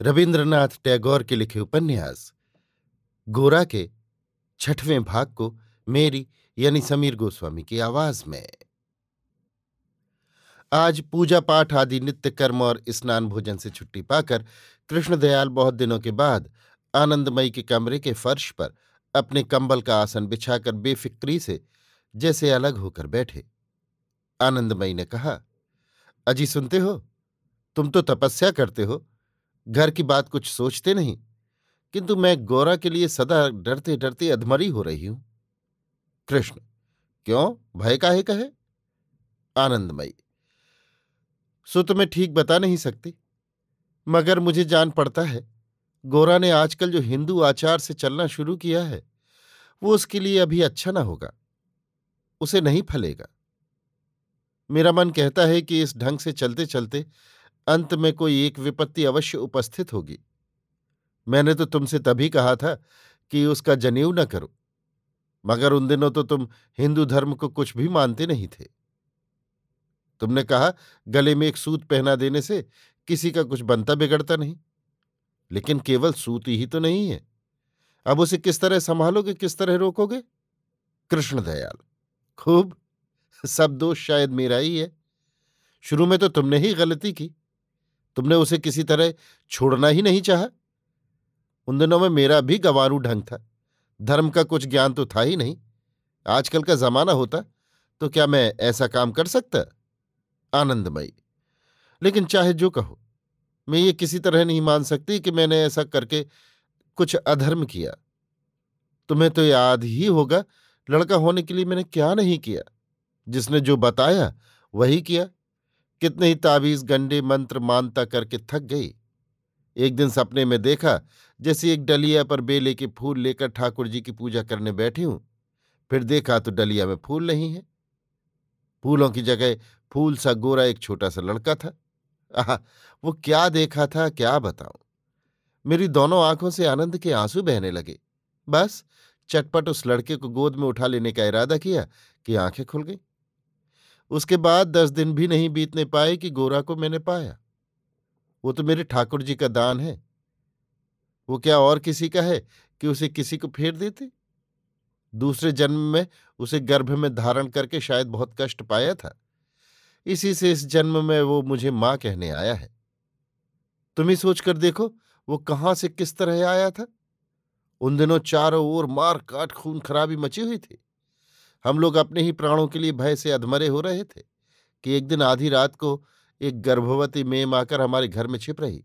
रविन्द्रनाथ टैगोर के लिखे उपन्यास, गोरा के छठवें भाग को मेरी यानी समीर गोस्वामी की आवाज़ में। आज पूजा पाठ आदि नित्य कर्म और स्नान भोजन से छुट्टी पाकर कृष्णदयाल बहुत दिनों के बाद आनंदमयी के कमरे के फर्श पर अपने कंबल का आसन बिछाकर बेफिक्री से जैसे अलग होकर बैठे। आनंदमयी ने कहा, अजी सुनते हो? तुम तो तपस्या करते हो। घर की बात कुछ सोचते नहीं, किंतु मैं गौरा के लिए सदा डरते डरते अधमरी हो रही हूँ। कृष्ण, क्यों? भय काहे कहे आनंदमयी सो तो मैं ठीक बता नहीं सकती, मगर मुझे जान पड़ता है, गोरा ने आजकल जो हिंदू आचार से चलना शुरू किया है, वो उसके लिए अभी अच्छा ना होगा, उसे नहीं फलेगा। मेरा मन कहता है कि इस ढंग से चलते चलते अंत में कोई एक विपत्ति अवश्य उपस्थित होगी। मैंने तो तुमसे तभी कहा था कि उसका जनेऊ न करो, मगर उन दिनों तो तुम हिंदू धर्म को कुछ भी मानते नहीं थे। तुमने कहा, गले में एक सूत पहना देने से किसी का कुछ बनता बिगड़ता नहीं, लेकिन केवल सूत ही तो नहीं है। अब उसे किस तरह संभालोगे, किस तरह रोकोगे? कृष्ण दयाल, खूब, सब दोष शायद मेरा ही है। शुरू में तो तुमने ही गलती की। तुमने उसे किसी तरह छोड़ना ही नहीं चाहा। उन दिनों में मेरा भी गंवारू ढंग था। धर्म का कुछ ज्ञान तो था ही नहीं। आजकल का जमाना होता तो क्या मैं ऐसा काम कर सकता? आनंदमयी। लेकिन चाहे जो कहो, मैं ये किसी तरह नहीं मान सकती कि मैंने ऐसा करके कुछ अधर्म किया। तुम्हें तो याद ही होगा, लड़का होने के लिए मैंने क्या नहीं किया। जिसने जो बताया, वही किया। कितने ही ताबीज गंडे मंत्र मानता करके थक गई। एक दिन सपने में देखा, जैसे एक डलिया पर बेले के फूल लेकर ठाकुर जी की पूजा करने बैठी हूँ, फिर देखा तो डलिया में फूल नहीं है। फूलों की जगह फूल सा गोरा एक छोटा सा लड़का था। आह, वो क्या देखा था, क्या बताऊँ? मेरी दोनों आँखों से आनंद के आँसू बहने लगे। बस, चटपट उस लड़के को गोद में उठा लेने का इरादा किया कि आँखें खुल गई। उसके बाद दस दिन भी नहीं बीतने पाए कि गोरा को मैंने पाया। वो तो मेरे ठाकुर जी का दान है। वो क्या और किसी का है कि उसे किसी को फेर देते? दूसरे जन्म में उसे गर्भ में धारण करके शायद बहुत कष्ट पाया था। इसी से इस जन्म में वो मुझे माँ कहने आया है। तुम ही सोचकर देखो, वो कहाँ से किस तरह आया था? उन दिनों चारों ओर मार काट खून खराबी मची हुई थी। हम लोग अपने ही प्राणों के लिए भय से अधमरे हो रहे थे कि एक दिन आधी रात को एक गर्भवती मेम आकर हमारे घर में छिप रही।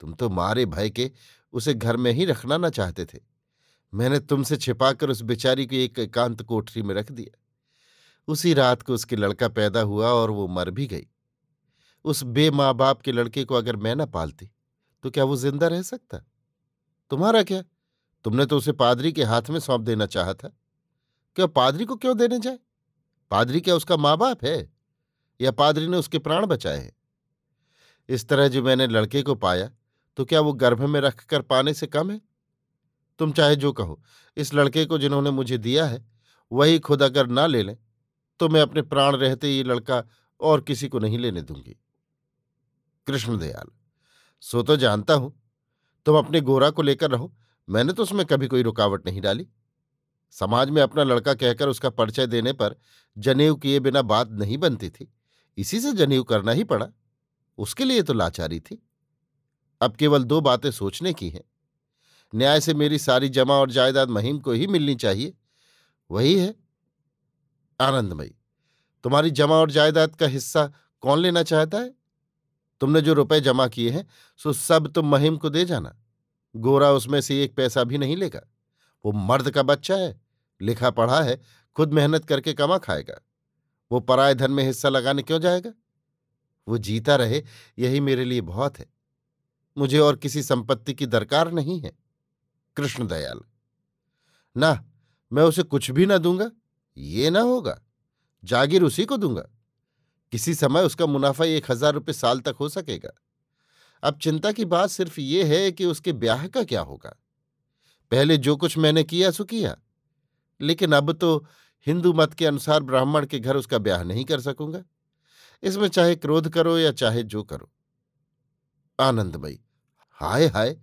तुम तो मारे भय के उसे घर में ही रखना ना चाहते थे। मैंने तुमसे छिपाकर उस बेचारी को एक एकांत कोठरी में रख दिया। उसी रात को उसके लड़का पैदा हुआ और वो मर भी गई। उस बे माँ बाप के लड़के को अगर मैं ना पालती तो क्या वो ज़िंदा रह सकता? तुम्हारा क्या? तुमने तो उसे पादरी के हाथ में सौंप देना चाहा था। क्या पादरी को क्यों देने जाए? पादरी क्या उसका माँ बाप है? या पादरी ने उसके प्राण बचाए हैं? इस तरह जो मैंने लड़के को पाया तो क्या वो गर्भ में रखकर पाने से कम है? तुम चाहे जो कहो, इस लड़के को जिन्होंने मुझे दिया है, वही खुद अगर ना ले लें तो मैं अपने प्राण रहते ये लड़का और किसी को नहीं लेने दूँगी। कृष्णदयाल सो तो जानता हूँ, तुम अपने गोरा को लेकर रहो, मैंने तो उसमें कभी कोई रुकावट नहीं डाली। समाज में अपना लड़का कहकर उसका परिचय देने पर जनेऊ किए बिना बात नहीं बनती थी। इसी से जनेऊ करना ही पड़ा। उसके लिए तो लाचारी थी। अब केवल दो बातें सोचने की हैं। न्याय से मेरी सारी जमा और जायदाद महिम को ही मिलनी चाहिए। वही है, आनंदमयी, तुम्हारी जमा और जायदाद का हिस्सा कौन लेना चाहता है? तुमने जो रुपए जमा किए हैं, सो सब तुम महिम को दे जाना। गोरा उसमें से एक पैसा भी नहीं लेगा। वो मर्द का बच्चा है। लिखा पढ़ा है, खुद मेहनत करके कमा खाएगा। वो पराय धन में हिस्सा लगाने क्यों जाएगा? वो जीता रहे, यही मेरे लिए बहुत है। मुझे और किसी संपत्ति की दरकार नहीं है। कृष्णदयाल ना, मैं उसे कुछ भी ना दूँगा, ये ना होगा। जागीर उसी को दूँगा। किसी समय उसका मुनाफा एक हज़ार रुपये साल तक हो सकेगा। अब चिंता की बात सिर्फ़ ये है कि उसके ब्याह का क्या होगा? पहले जो कुछ मैंने किया, सो किया। लेकिन अब तो हिंदू मत के अनुसार ब्राह्मण के घर उसका ब्याह नहीं कर सकूँगा। इसमें चाहे क्रोध करो या चाहे जो करो। आनंदमयी। हाय हाय।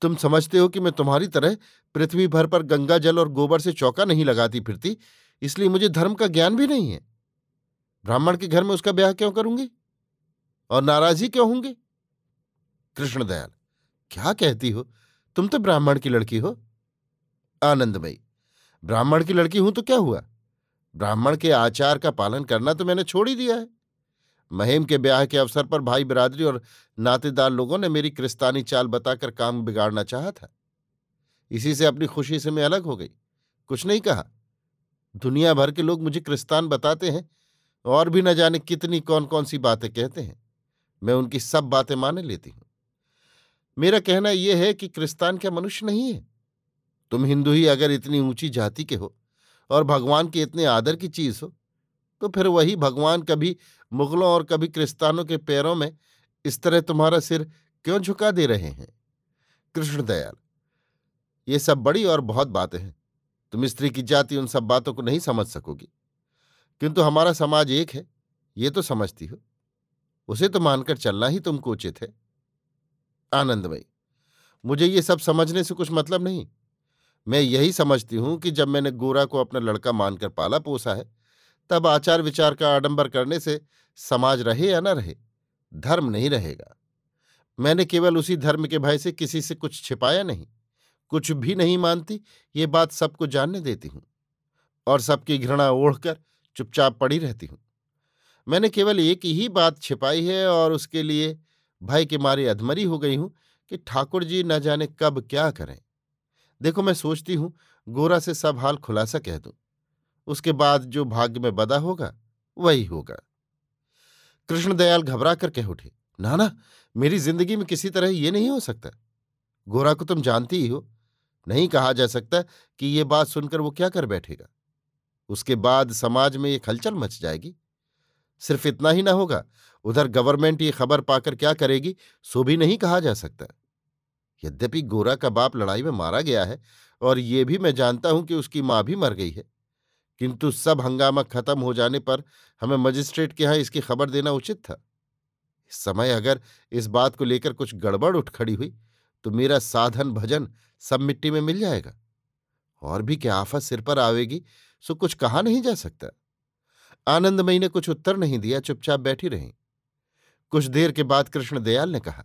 तुम समझते हो कि मैं तुम्हारी तरह पृथ्वी भर पर गंगा, जल और गोबर से चौका नहीं लगाती फिरती, इसलिए मुझे धर्म का ज्ञान भी नहीं है। ब्राह्मण के घर में उसका ब्याह क्यों करूँगी? और नाराजी क्यों होंगे? कृष्णदयाल क्या कहती हो? तुम तो ब्राह्मण की लड़की हो। आनंदमयी। ब्राह्मण की लड़की हूँ तो क्या हुआ? ब्राह्मण के आचार का पालन करना तो मैंने छोड़ ही दिया है। महिम के ब्याह के अवसर पर भाई बिरादरी और नातेदार लोगों ने मेरी क्रिस्तानी चाल बताकर काम बिगाड़ना चाहा था। इसी से अपनी खुशी से मैं अलग हो गई। कुछ नहीं कहा। दुनिया भर के लोग मुझे क्रिस्तान बताते हैं और भी न जाने कितनी कौन कौन सी बातें कहते हैं। मैं उनकी सब बातें माने लेती हूँ। मेरा कहना यह है कि क्रिस्तान क्या मनुष्य नहीं है? तुम हिंदू ही अगर इतनी ऊँची जाति के हो और भगवान के इतने आदर की चीज़ हो तो फिर वही भगवान कभी मुगलों और कभी क्रिस्तानों के पैरों में इस तरह तुम्हारा सिर क्यों झुका दे रहे हैं? कृष्णदयाल ये सब बड़ी और बहुत बातें हैं। तुम स्त्री की जाति उन सब बातों को नहीं समझ सकोगी। किंतु हमारा समाज एक है, ये तो समझती हो। उसे तो मानकर चलना ही तुमको उचित है। आनंदमयी, मुझे ये सब समझने से कुछ मतलब नहीं। मैं यही समझती हूँ कि जब मैंने गोरा को अपना लड़का मानकर पाला, पोसा है, तब आचार विचार का आडंबर करने से समाज रहे या न रहे, धर्म नहीं रहेगा। मैंने केवल उसी धर्म के भय से किसी से कुछ छिपाया नहीं, कुछ भी नहीं मानती, ये बात सबको जानने देती हूँ, और सबकी घृणा ओढ़कर चुपचाप पड़ी रहती हूँ। मैंने केवल एक ही बात छिपाई है और उसके लिए भय के मारे अधमरी हो गई हूँ कि ठाकुर जी न जाने कब क्या करें। देखो, मैं सोचती हूँ, गोरा से सब हाल खुलासा कह दूँ। उसके बाद जो भाग्य में बदा होगा, वही होगा। कृष्णदयाल घबरा कर कह उठे, ना ना, मेरी ज़िंदगी में किसी तरह ये नहीं हो सकता। गोरा को तुम जानती ही हो। नहीं कहा जा सकता कि ये बात सुनकर वो क्या कर बैठेगा। उसके बाद समाज में ये खलचल मच जाएगी। सिर्फ़ इतना ही ना होगा, उधर गवर्नमेंट ये खबर पाकर क्या करेगी, सो भी नहीं कहा जा सकता। यद्यपि गोरा का बाप लड़ाई में मारा गया है और ये भी मैं जानता हूँ कि उसकी माँ भी मर गई है। किंतु सब हंगामा खत्म हो जाने पर हमें मजिस्ट्रेट के यहाँ इसकी खबर देना उचित था। इस समय अगर इस बात को लेकर कुछ गड़बड़ उठ खड़ी हुई तो मेरा साधन भजन सब मिट्टी में मिल जाएगा। और भी क्या आफत सिर पर आवेगी, सो कुछ कहा नहीं जा सकता। आनंदमयी ने कुछ उत्तर नहीं दिया, चुपचाप बैठी रही। कुछ देर के बाद कृष्णदयाल ने कहा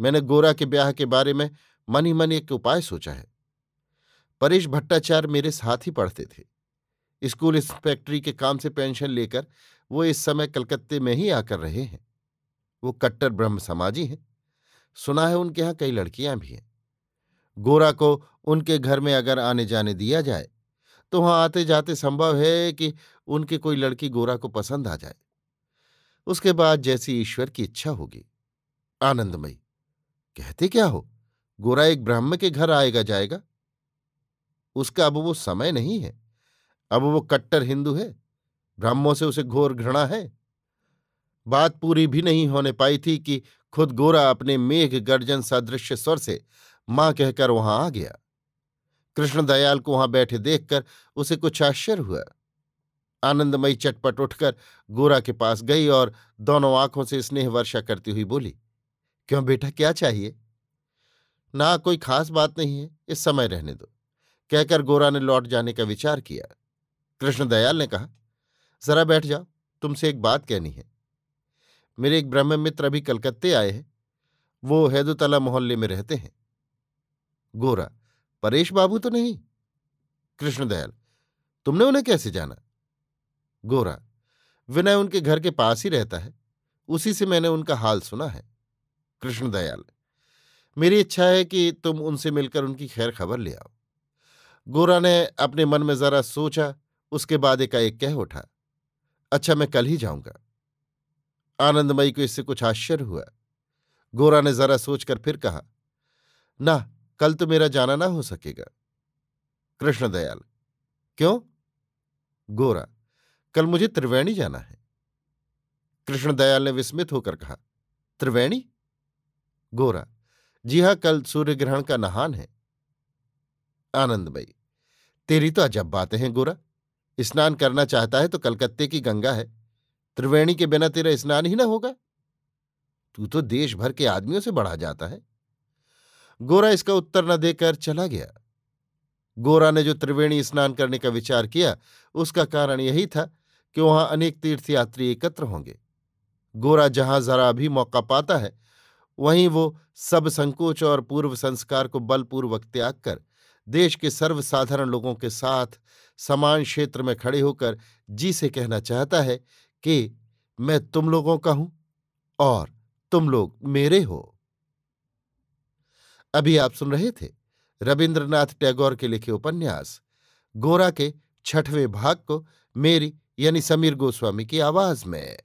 मैंने गोरा के ब्याह के बारे में मन ही मन एक उपाय सोचा है। परेश भट्टाचार्य मेरे साथ ही पढ़ते थे। स्कूल इंस्पेक्टरी के काम से पेंशन लेकर वो इस समय कलकत्ते में ही आकर रहे हैं। वो कट्टर ब्रह्म समाजी हैं। सुना है उनके यहाँ कई लड़कियाँ भी हैं। गोरा को उनके घर में अगर आने जाने दिया जाए तो वहाँ आते जाते संभव है कि उनकी कोई लड़की गोरा को पसंद आ जाए। उसके बाद जैसी ईश्वर की इच्छा होगी। आनंदमयी। कहते क्या हो? गोरा एक ब्राह्मण के घर आएगा जाएगा। उसका अब वो समय नहीं है। अब वो कट्टर हिंदू है। ब्राह्मों से उसे घोर घृणा है। बात पूरी भी नहीं होने पाई थी कि खुद गोरा अपने मेघ गर्जन सदृश्य स्वर से माँ कहकर वहाँ आ गया। कृष्णदयाल को वहाँ बैठे देखकर उसे कुछ आश्चर्य हुआ। आनंदमयी चटपट उठकर गोरा के पास गई और दोनों आँखों से स्नेह वर्षा करती हुई बोली क्यों बेटा, क्या चाहिए? ना, कोई खास बात नहीं है, इस समय रहने दो। कहकर गोरा ने लौट जाने का विचार किया। कृष्णदयाल ने कहा, जरा बैठ जाओ, तुमसे एक बात कहनी है। मेरे एक ब्रह्म मित्र अभी कलकत्ते आए हैं। वो हैदुतला मोहल्ले में रहते हैं। गोरा, परेश बाबू तो नहीं? कृष्णदयाल, तुमने उन्हें कैसे जाना? गोरा, विनय उनके घर के पास ही रहता है। उसी से मैंने उनका हाल सुना है। कृष्णदयाल मेरी इच्छा है कि तुम उनसे मिलकर उनकी खैर खबर ले आओ। गोरा ने अपने मन में जरा सोचा, उसके बाद एकाएक कह उठा अच्छा मैं कल ही जाऊँगा। आनंदमयी को इससे कुछ आश्चर्य हुआ। गोरा ने जरा सोचकर फिर कहा, ना, कल तो मेरा जाना ना हो सकेगा। कृष्णदयाल क्यों? गोरा, कल मुझे त्रिवेणी जाना है। कृष्णदयाल ने विस्मित होकर कहा, त्रिवेणी? गोरा, जी हाँ, कल सूर्य ग्रहण का नहान है। आनंदमयी तेरी तो अजब बातें हैं गोरा। स्नान करना चाहता है तो कलकत्ते की गंगा है। त्रिवेणी के बिना तेरा स्नान ही ना होगा। तू तो देश भर के आदमियों से बढ़ा जाता है। गोरा इसका उत्तर न देकर चला गया। गोरा ने जो त्रिवेणी स्नान करने का विचार किया, उसका कारण यही था कि वहाँ अनेक तीर्थयात्री एकत्र होंगे। गोरा जहाँ जरा भी मौका पाता है वहीं वो सब संकोच और पूर्व संस्कार को बलपूर्वक त्याग कर, देश के सर्वसाधारण लोगों के साथ समान क्षेत्र में खड़े होकर जी से कहना चाहता है कि मैं तुम लोगों का हूँ और तुम लोग मेरे हो। अभी आप सुन रहे थे रविन्द्रनाथ टैगोर के लिखे उपन्यास, गोरा के छठवें भाग को मेरी यानी समीर गोस्वामी की आवाज़ में।